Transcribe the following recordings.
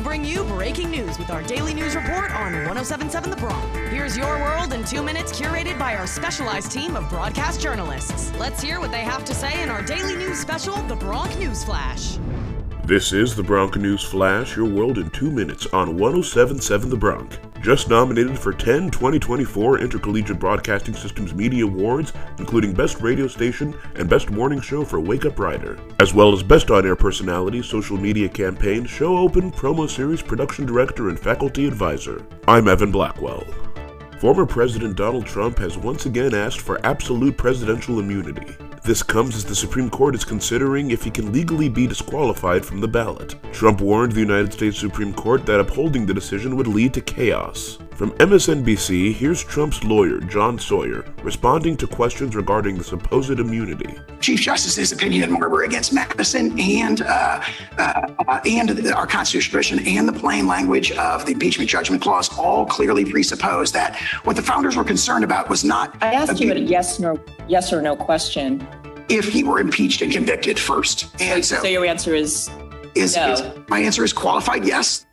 bring you breaking news with our daily news report on 1077 The Bronc. Here's your world in two minutes, curated by our specialized team of broadcast journalists. Let's hear what they have to say in our daily news special, The Bronc News Flash. This is the Bronc News Flash, your world in two minutes on 1077 The Bronc. Just nominated for 10 2024 Intercollegiate Broadcasting Systems Media Awards, including Best Radio Station and Best Morning Show for Wake Up Rider, as well as Best On Air Personality, Social Media Campaign, Show Open, Promo Series, Production Director, and Faculty Advisor. I'm Evan Blackwell. Former President Donald Trump has once again asked for absolute presidential immunity. This comes as the Supreme Court is considering if he can legally be disqualified from the ballot. Trump warned the United States Supreme Court that upholding the decision would lead to chaos. From MSNBC, here's Trump's lawyer, John Sauer, responding to questions regarding the supposed immunity. Chief Justice's opinion in Marbury against Madison and uh, uh, and our constitutional tradition and the plain language of the impeachment judgment clause all clearly presuppose that what the founders were concerned about was not. I asked you a yes, no, yes or no question. If he were impeached and convicted first, and so, So your answer is is, no. is my answer is qualified yes.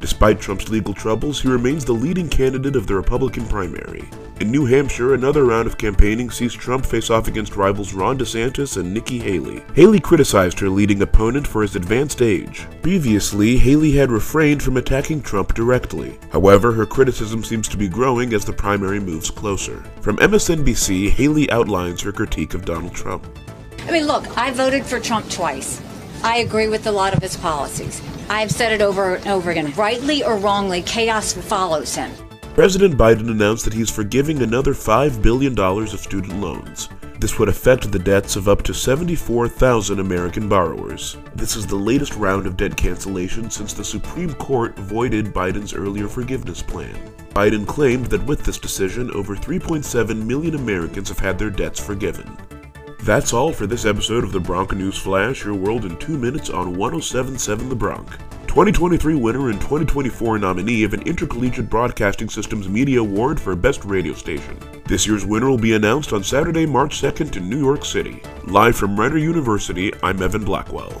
Despite Trump's legal troubles, he remains the leading candidate of the Republican primary. In New Hampshire, another round of campaigning sees Trump face off against rivals Ron DeSantis and Nikki Haley. Haley criticized her leading opponent for his advanced age. Previously, Haley had refrained from attacking Trump directly. However, her criticism seems to be growing as the primary moves closer. From MSNBC, Haley outlines her critique of Donald Trump. I mean, look, I voted for Trump twice. I agree with a lot of his policies. I've said it over and over again. Rightly or wrongly, chaos follows him. President Biden announced that he's forgiving another $5 billion of student loans. This would affect the debts of up to 74,000 American borrowers. This is the latest round of debt cancellation since the Supreme Court voided Biden's earlier forgiveness plan. Biden claimed that with this decision, over 3.7 million Americans have had their debts forgiven. That's all for this episode of the Bronco News Flash, your world in two minutes on 1077 The Bronc. 2023 winner and 2024 nominee of an Intercollegiate Broadcasting Systems Media Award for Best Radio Station. This year's winner will be announced on Saturday, March 2nd in New York City. Live from Rider University, I'm Evan Blackwell.